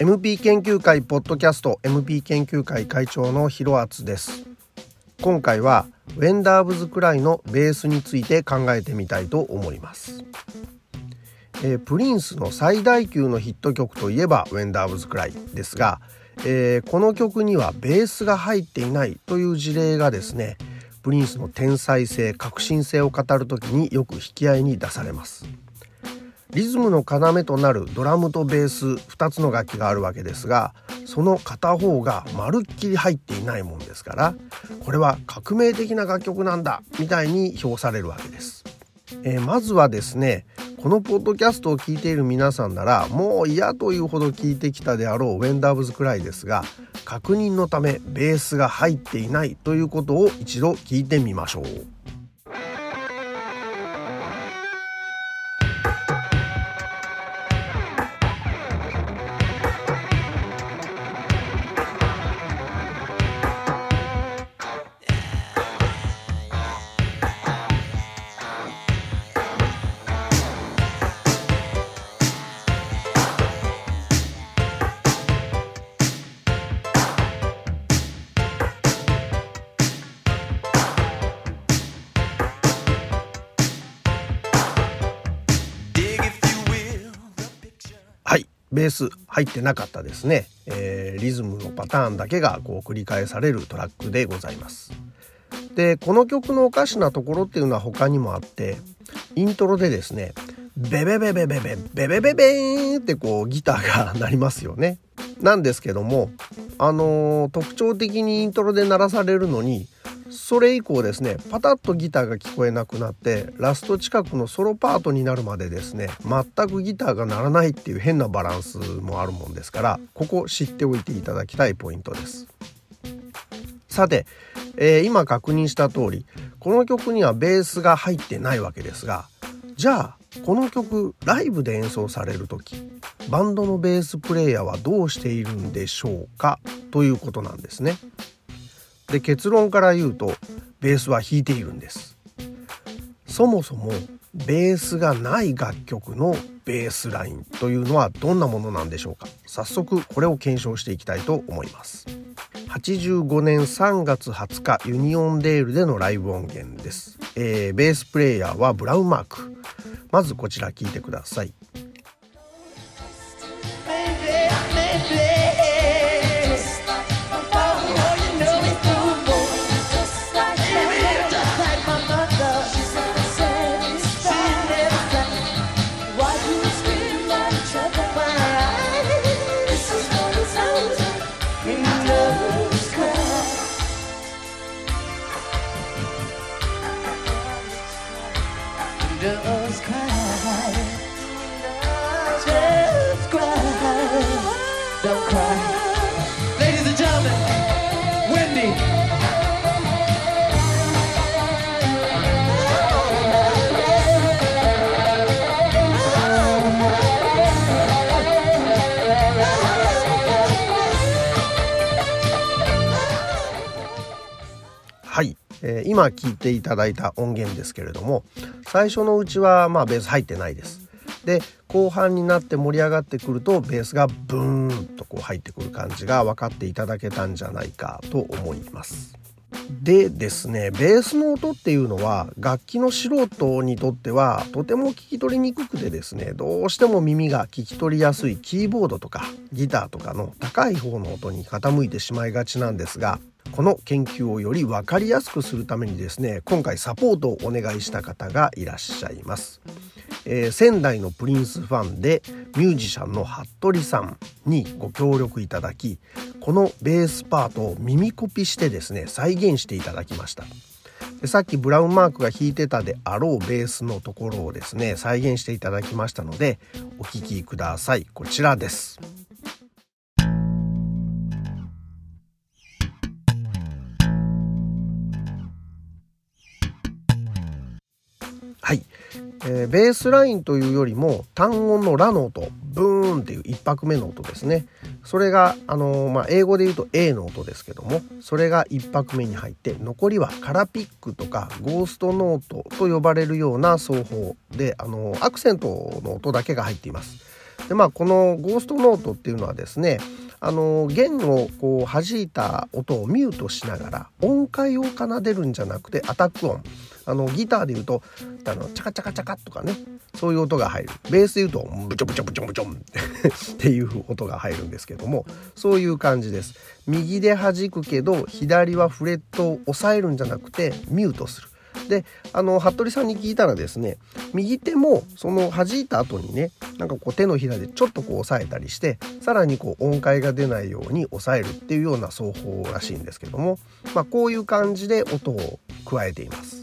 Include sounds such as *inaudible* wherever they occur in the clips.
MP 研究会ポッドキャスト MP 研究会会長の広厚です。今回はウェンダーブズくらいのベースについて考えてみたいと思います、えー、プリンスの最大級のヒット曲といえばウェンダーブズくらいですが、えー、この曲にはベースが入っていないという事例がですねプリンスの天才性革新性を語る時によく引き合いに出されますリズムの要となるドラムとベース2つの楽器があるわけですがその片方がまるっきり入っていないもんですからこれは革命的な楽曲なんだみたいに評されるわけです。えー、まずはですねこのポッドキャストを聞いている皆さんならもう嫌というほど聞いてきたであろうウェンダーブズくらいですが確認のためベースが入っていないということを一度聞いてみましょう。ベース入ってなかったですね、えー、リズムのパターンだけがこう繰り返されるトラックでございます。でこの曲のおかしなところっていうのは他にもあってイントロでですねベベベベベベベベベベーンってこうギターが鳴りますよね。なんですけどもあのー、特徴的にイントロで鳴らされるのにそれ以降ですねパタッとギターが聞こえなくなってラスト近くのソロパートになるまでですね全くギターが鳴らないっていう変なバランスもあるもんですからここ知っておいていただきたいポイントですさて、えー、今確認した通りこの曲にはベースが入ってないわけですがじゃあこの曲ライブで演奏される時バンドのベースプレーヤーはどうしているんでしょうか？ということなんですね。で結論から言うとベースは弾いているんです。そもそもベースがない楽曲のベースラインというのはどんなものなんでしょうか。早速これを検証していきたいと思います。85年3月20日ユニオンデールでのライブ音源です、えー、ベースプレイヤーはブラウンマーク。まずこちら聞いてください。はい今聴いていただいた音源ですけれども最初のうちはまあベース入ってないです。で後半になって盛り上がってくるとベースがブーンとこう入ってくる感じが分かっていただけたんじゃないかと思います。でですねベースの音っていうのは楽器の素人にとってはとても聞き取りにくくてですねどうしても耳が聞き取りやすいキーボードとかギターとかの高い方の音に傾いてしまいがちなんですがこの研究をより分かりやすくするためにですね今回サポートをお願いした方がいらっしゃいます、えー、仙台のプリンスファンでミュージシャンの服部さんにご協力いただきこのベースパートを耳コピしてですね再現していただきました。でさっきブラウンマークが弾いてたであろうベースのところをですね再現していただきましたのでお聴きください。こちらです。はい。えー、ベースラインというよりも単音のラの音。ブーンっていう1拍目の音ですね。それが、あのー、まあ、英語で言うと A の音ですけどもそれが1拍目に入って残りはカラピックとかゴーストノートと呼ばれるような奏法で、あのー、アクセントの音だけが入っています。でまあこのゴーストノートっていうのはですねあの弦をこう弾いた音をミュートしながら音階を奏でるんじゃなくてアタック音。あのギターで言うとあのチャカチャカチャカとかねそういう音が入る。ベースで言うとブチョブチョブチョブチョン。*laughs* っていう音が入るんですけどもそういう感じです。右で弾くけど左はフレットを押さえるんじゃなくてミュートする。であの服部さんに聞いたらですね右手もその弾いた後にねなんかこう手のひらでちょっとこう押さえたりしてさらにこう音階が出ないように押さえるっていうような奏法らしいんですけども、まあ、こういう感じで音を加えています。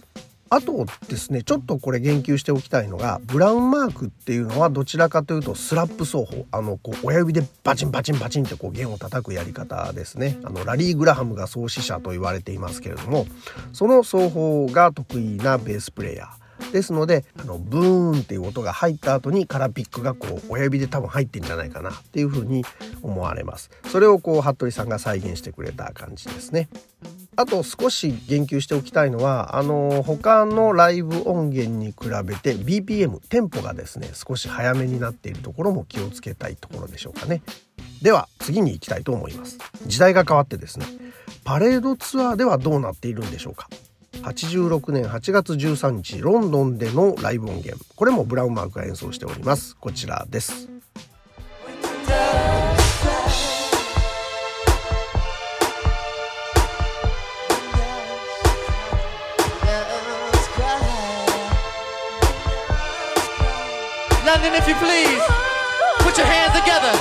あとですねちょっとこれ言及しておきたいのがブラウンマークっていうのはどちらかというとスラップ奏法。あのこう親指でバチンバチンバチンってこう弦を叩くやり方ですね。あのラリー・グラハムが創始者と言われていますけれどもその奏法が得意なベースプレーヤー。ですのであのブーンっていう音が入った後にカラピックがこう親指で多分入ってんじゃないかなっていうふうに思われます。それをこう服部さんが再現してくれた感じですね。あと少し言及しておきたいのはあの他のライブ音源に比べて BPM テンポがですね少し早めになっているところも気をつけたいところでしょうかね。では次に行きたいと思います。時代が変わってですねパレードツアーではどうなっているんでしょうか。86年8月13日ロンドンでのライブ音源。これもブラウンマークが演奏しております。こちらです「London if you please. Put your hands together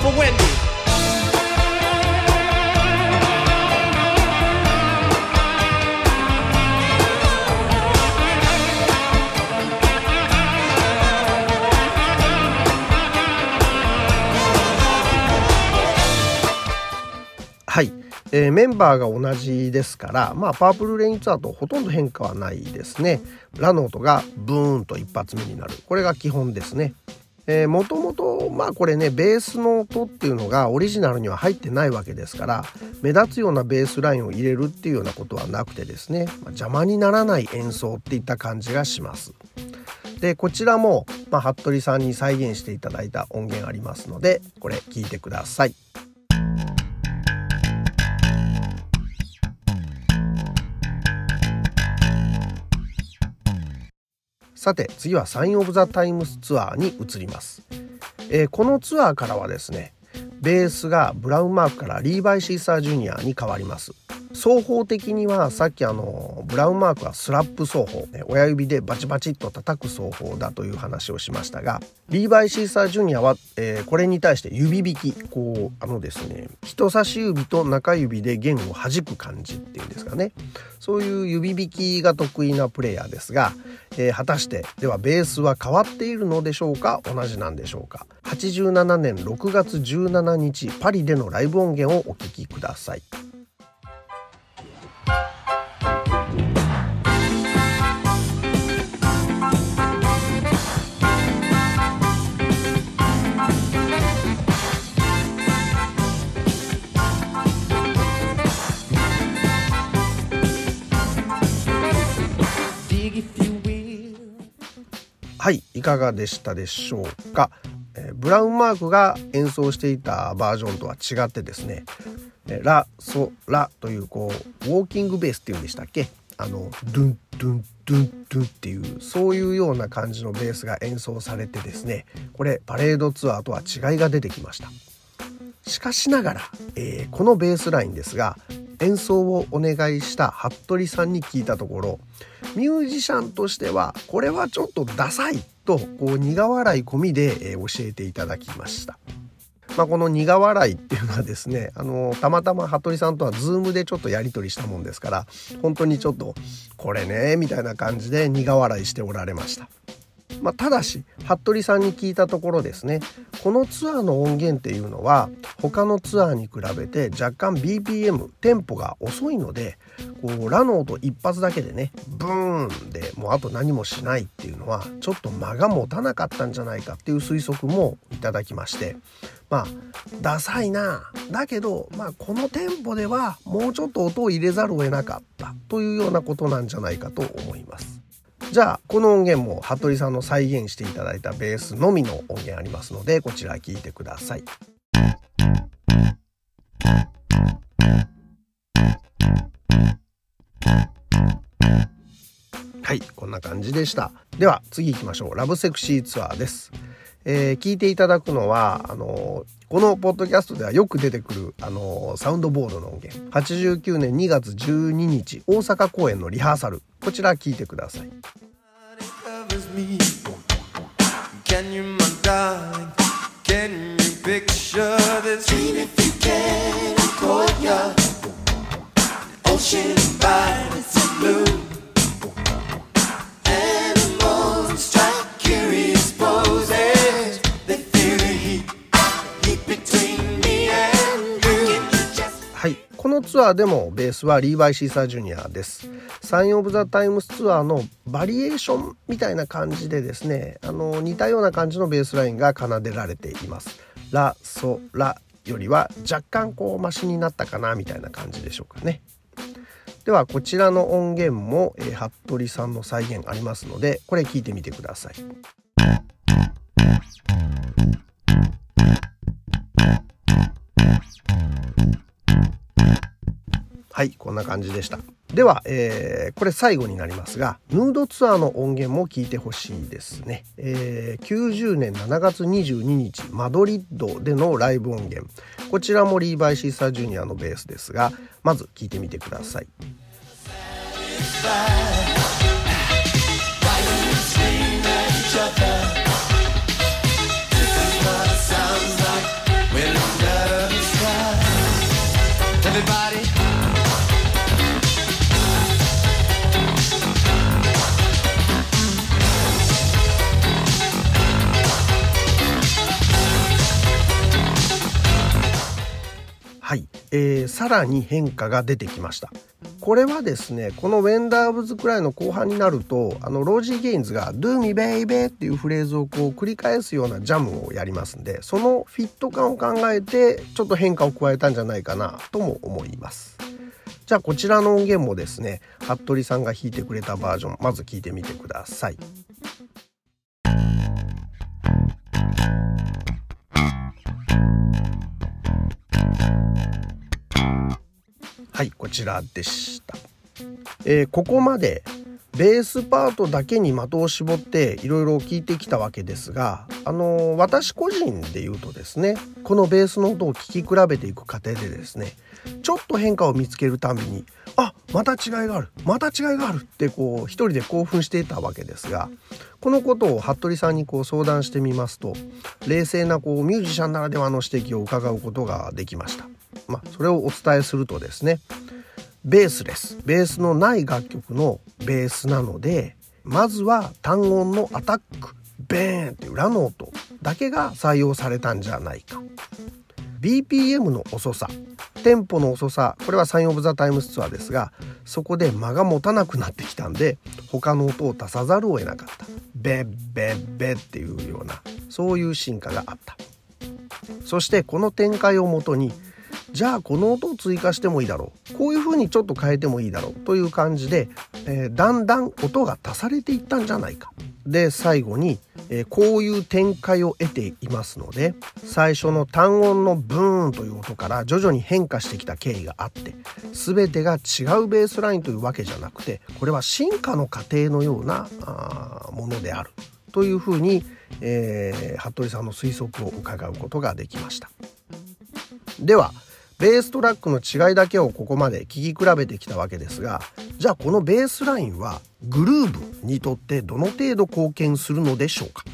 for Wendy えー、メンバーが同じですからまあパープルレインツアーとほとんど変化はないですねラの音がブーンと一発目になるこれが基本ですねえー、もともとまあこれねベースの音っていうのがオリジナルには入ってないわけですから目立つようなベースラインを入れるっていうようなことはなくてですね、まあ、邪魔にならない演奏っていった感じがします。でこちらも、まあ、服部さんに再現していただいた音源ありますのでこれ聞いてください。さて次はサイン・オブ・ザ・タイムズツアーに移ります、えー、このツアーからはですねベースがブラウンマークからリーバイ・シーサー・ジュニアに変わります。奏法的にはさっきあのブラウンマークはスラップ奏法親指でバチバチっと叩く奏法だという話をしましたがリーバイ・シーサー・ジュニアは、えー、これに対して指弾き。こうあのですね人差し指と中指で弦を弾く感じっていうんですかね。そういう指弾きが得意なプレイヤーですが、えー、果たしてではベースは変わっているのでしょうか？同じなんでしょうか？87年6月17日パリでのライブ音源をお聴きください。はいいかがでしたでしょうか、え、ブラウンマークが演奏していたバージョンとは違ってですねラソラというこうウォーキングベースっていうんでしたっけ？あのドゥンドゥンドゥンドゥンっていうそういうような感じのベースが演奏されてですねこれパレードツアーとは違いが出てきました。しかしながら、えー、このベースラインですが演奏をお願いした服部さんに聞いたところミュージシャンとしてはこれはちょっとダサいとこう苦笑い込みで、え教えていただきました。まあ、この苦笑いっていうのはですねあのたまたま服部さんとは Zoom でちょっとやり取りしたもんですから本当にちょっとこれねみたいな感じで苦笑いしておられました。まあ、ただし服部さんに聞いたところですね。このツアーの音源っていうのは他のツアーに比べて若干 BPM テンポが遅いのでこうラの音一発だけでねブーンでもうあと何もしないっていうのはちょっと間が持たなかったんじゃないかっていう推測もいただきまして。まあダサいな。だけど、まあ、このテンポではもうちょっと音を入れざるを得なかった。というようなことなんじゃないかと思います。じゃあこの音源も服部さんの再現していただいたベースのみの音源ありますのでこちら聞いてください。はいこんな感じでした。では次行きましょう。ラブセクシーツアーです、えー、聞いていただくのはあのこのポッドキャストではよく出てくるあのサウンドボードの音源。89年2月12日大阪公演のリハーサル。こちら聞いてください Can you, my darling? Can you picture this scene if you can? Courtyard, ocean violet and blue. ツアーでもベースはリーバイ・シーサー・ジュニアです。サイン・オブ・ザ・タイムスツアーのバリエーションみたいな感じでですねあの似たような感じのベースラインが奏でられています。ラ・ソ・ラよりは若干こうマシになったかなみたいな感じでしょうかね。ではこちらの音源も、えー、服部さんの再現ありますのでこれ聞いてみてください。はいこんな感じでした。では、えー、これ最後になりますがヌードツアーの音源も聞いてほしいですね、えー、90年7月22日マドリッドでのライブ音源。こちらもリーバイ・シーサー・ジュニアのベースですがまず聞いてみてください。えー、さらに変化が出てきましたこれはですねこの「ウェンダーブズ」くらいの後半になるとあのロージー・ゲインズが「Do me baby」っていうフレーズをこう繰り返すようなジャムをやりますんでそのフィット感を考えてちょっと変化を加えたんじゃないかなとも思いますじゃあこちらの音源もですね服部さんが弾いてくれたバージョンまず聞いてみてください。はいこちらでした、えー、ここまでベースパートだけに的を絞っていろいろ聞いてきたわけですがあのー、私個人で言うとですねこのベースの音を聞き比べていく過程でですねちょっと変化を見つけるためにあまた違いがあるまた違いがあるってこう一人で興奮していたわけですがこのことを服部さんにこう相談してみますと冷静なこうミュージシャンならではの指摘を伺うことができました。まあ、それをお伝えするとですねベースレスベースのない楽曲のベースなのでまずは単音のアタックベーンっていう裏の音だけが採用されたんじゃないか。BPM の遅さテンポの遅さこれはサイン・オブ・ザ・タイムスツアーですがそこで間が持たなくなってきたんで他の音を足さざるを得なかった。ベッベッベッっていうようなそういう進化があった。そしてこの展開をもとにじゃあこの音を追加してもいいだろうこういう風にちょっと変えてもいいだろうという感じで、えー、だんだん音が足されていったんじゃないか。で最後に、えー、こういう展開を得ていますので最初の単音のブーンという音から徐々に変化してきた経緯があって全てが違うベースラインというわけじゃなくてこれは進化の過程のようなあものであるというふうに、えー、服部さんの推測を伺うことができました。ではベーストラックの違いだけをここまで聴き比べてきたわけですがじゃあこのベースラインはグルーブにとってどの程度貢献するのでしょうか？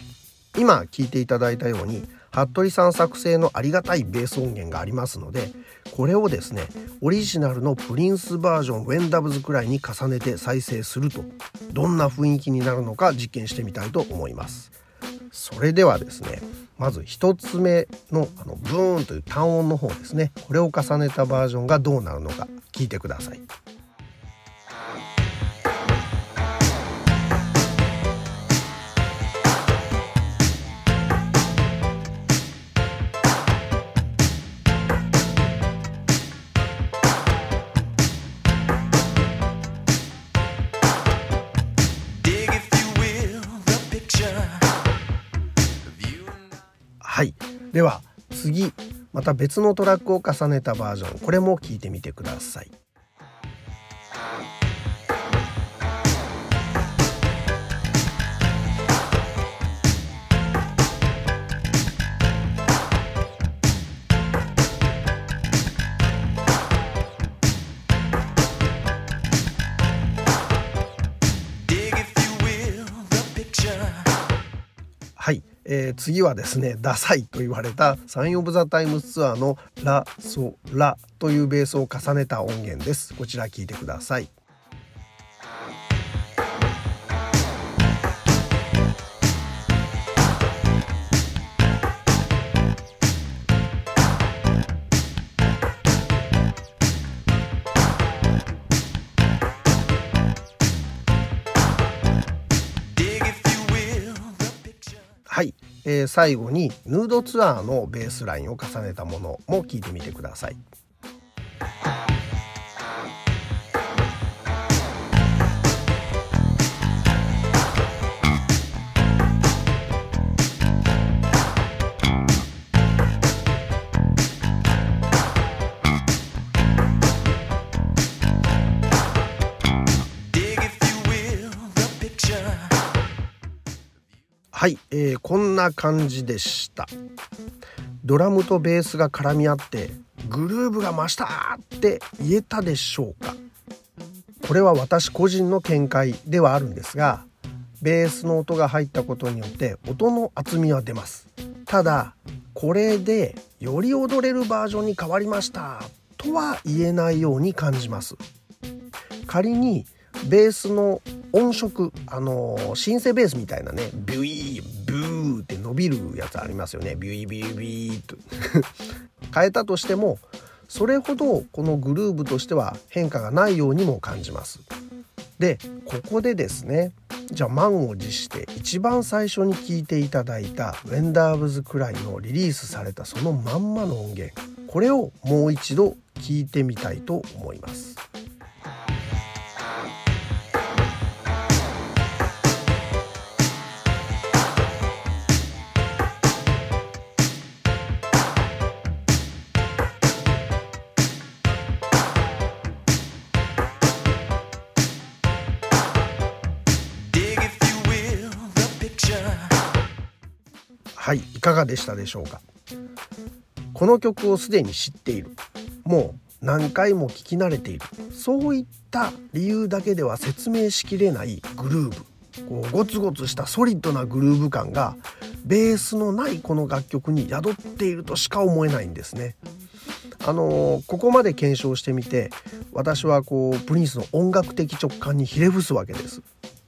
今聞いていただいたように服部さん作成のありがたいベース音源がありますのでこれをですねオリジナルのプリンスバージョン「ウェンダブズ」くらいに重ねて再生するとどんな雰囲気になるのか実験してみたいと思います。それではですねまず1つ目のあのブーンという単音の方ですねこれを重ねたバージョンがどうなるのか聞いてください。はいまた別のトラックを重ねたバージョンこれも聴いてみてください。えー、次はですねダサいと言われたサイン・オブ・ザ・タイムズツアーの「ラ・ソ・ラ」というベースを重ねた音源ですこちら聞いてください。えー、最後にヌードツアーのベースラインを重ねたものも聞いてみてください。はい、えー、こんな感じでした。ドラムとベースが絡み合ってグルーブが増したって言えたでしょうか。これは私個人の見解ではあるんですがベースの音が入ったことによって音の厚みは出ます。ただこれでより踊れるバージョンに変わりましたとは言えないように感じます。仮にベースの音色あのシンセベースみたいなねビュイーブーって伸びるやつありますよねビュイビュイビーと *laughs* 変えたとしてもそれほどこのグルーブとしては変化がないようにも感じます。でここでですねじゃあ満を持して一番最初に聞いていただいた「ウェンダーブズ・クライ」のリリースされたそのまんまの音源これをもう一度聞いてみたいと思います。でしたでしょうか？この曲をすでに知っているもう何回も聴き慣れているそういった理由だけでは説明しきれないグルーブこうゴツゴツしたソリッドなグルーヴ感がベースのないこの楽曲に宿っているとしか思えないんですね。あのー、ここまで検証してみて私はこうプリンスの音楽的直感にひれ伏すわけです。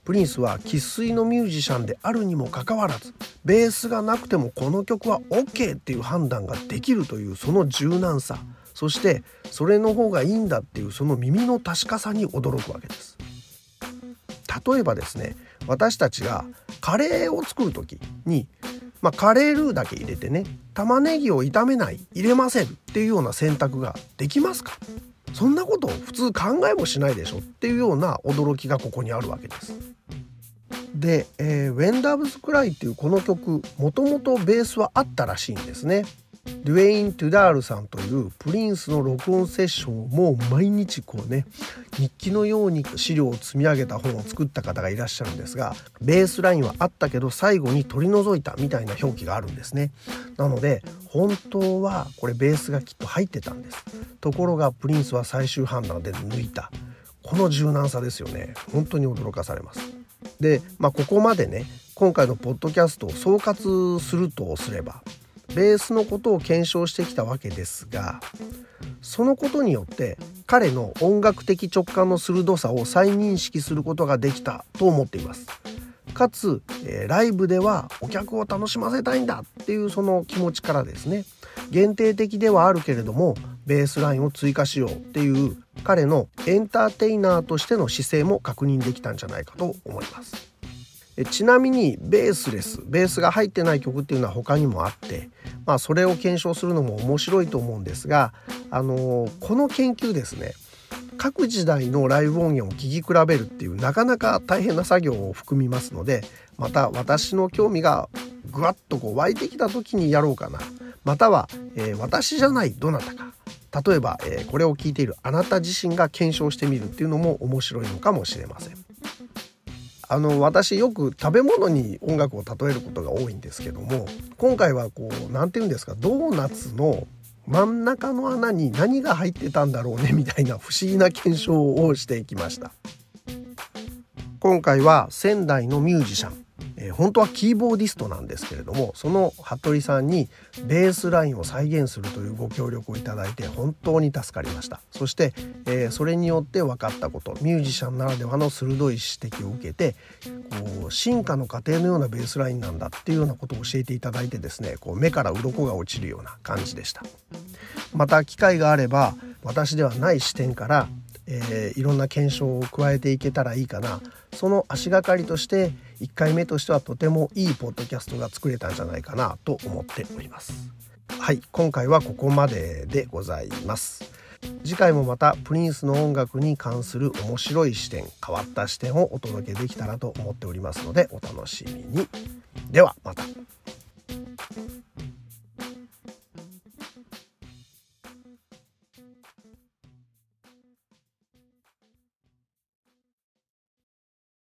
プリンスは生粋のミュージシャンであるにもかかわらずベースがなくてもこの曲は OK っていう判断ができるというその柔軟さそしてそれの方がいいんだっていうその耳の確かさに驚くわけです。例えばですね私たちがカレーを作る時に、まあ、カレールーだけ入れてね玉ねぎを炒めない入れませんっていうような選択ができますか？そんなこと普通考えもしないでしょっていうような驚きがここにあるわけです。で「えー、ウェンダーブズ・クライ」っていうこの曲もともとベースはあったらしいんですね。ドゥエイン・トゥダールさんというプリンスの録音セッションをもう毎日こうね日記のように資料を積み上げた本を作った方がいらっしゃるんですがベースラインはあったけど最後に取り除いたみたいな表記があるんですね。なので本当はこれベースがきっと入ってたんです。ところがプリンスは最終判断で抜いた。この柔軟さですよね。本当に驚かされます。で、まあ、ここまでね今回のポッドキャストを総括するとすればベースのことを検証してきたわけですがそのことによって彼の音楽的直感の鋭さを再認識することができたと思っています。かつ、えー、ライブではお客を楽しませたいんだっていうその気持ちからですね限定的ではあるけれどもベースラインを追加しようっていう彼のエンターテイナーとしての姿勢も確認できたんじゃないかと思います。ちなみにベースレスベースが入ってない曲っていうのは他にもあって、まあ、それを検証するのも面白いと思うんですが、あの、この研究ですね各時代のライブ音源を聴き比べるっていうなかなか大変な作業を含みますのでまた私の興味がぐわっとこう湧いてきた時にやろうかなまたは、えー、私じゃないどなたか例えば、えー、これを聞いているあなた自身が検証してみるっていうのも面白いのかもしれません。あの私よく食べ物に音楽を例えることが多いんですけども今回はこう何て言うんですかドーナツの真ん中の穴に何が入ってたんだろうねみたいな不思議な検証をしていきました。今回は仙台のミュージシャン。えー、本当はキーボーディストなんですけれどもその服部さんにベースラインを再現するというご協力をいただいて本当に助かりました。そして、えー、それによって分かったことミュージシャンならではの鋭い指摘を受けてこう進化の過程のようなベースラインなんだっていうようなことを教えていただいてですねこう目から鱗が落ちるような感じでした。また機会があれば私ではない視点からえー、いろんな検証を加えていけたらいいかな。その足がかりとして1回目としてはとてもいいポッドキャストが作れたんじゃないかなと思っております。はい今回はここまででございます。次回もまたプリンスの音楽に関する面白い視点変わった視点をお届けできたらと思っておりますのでお楽しみに。ではまた。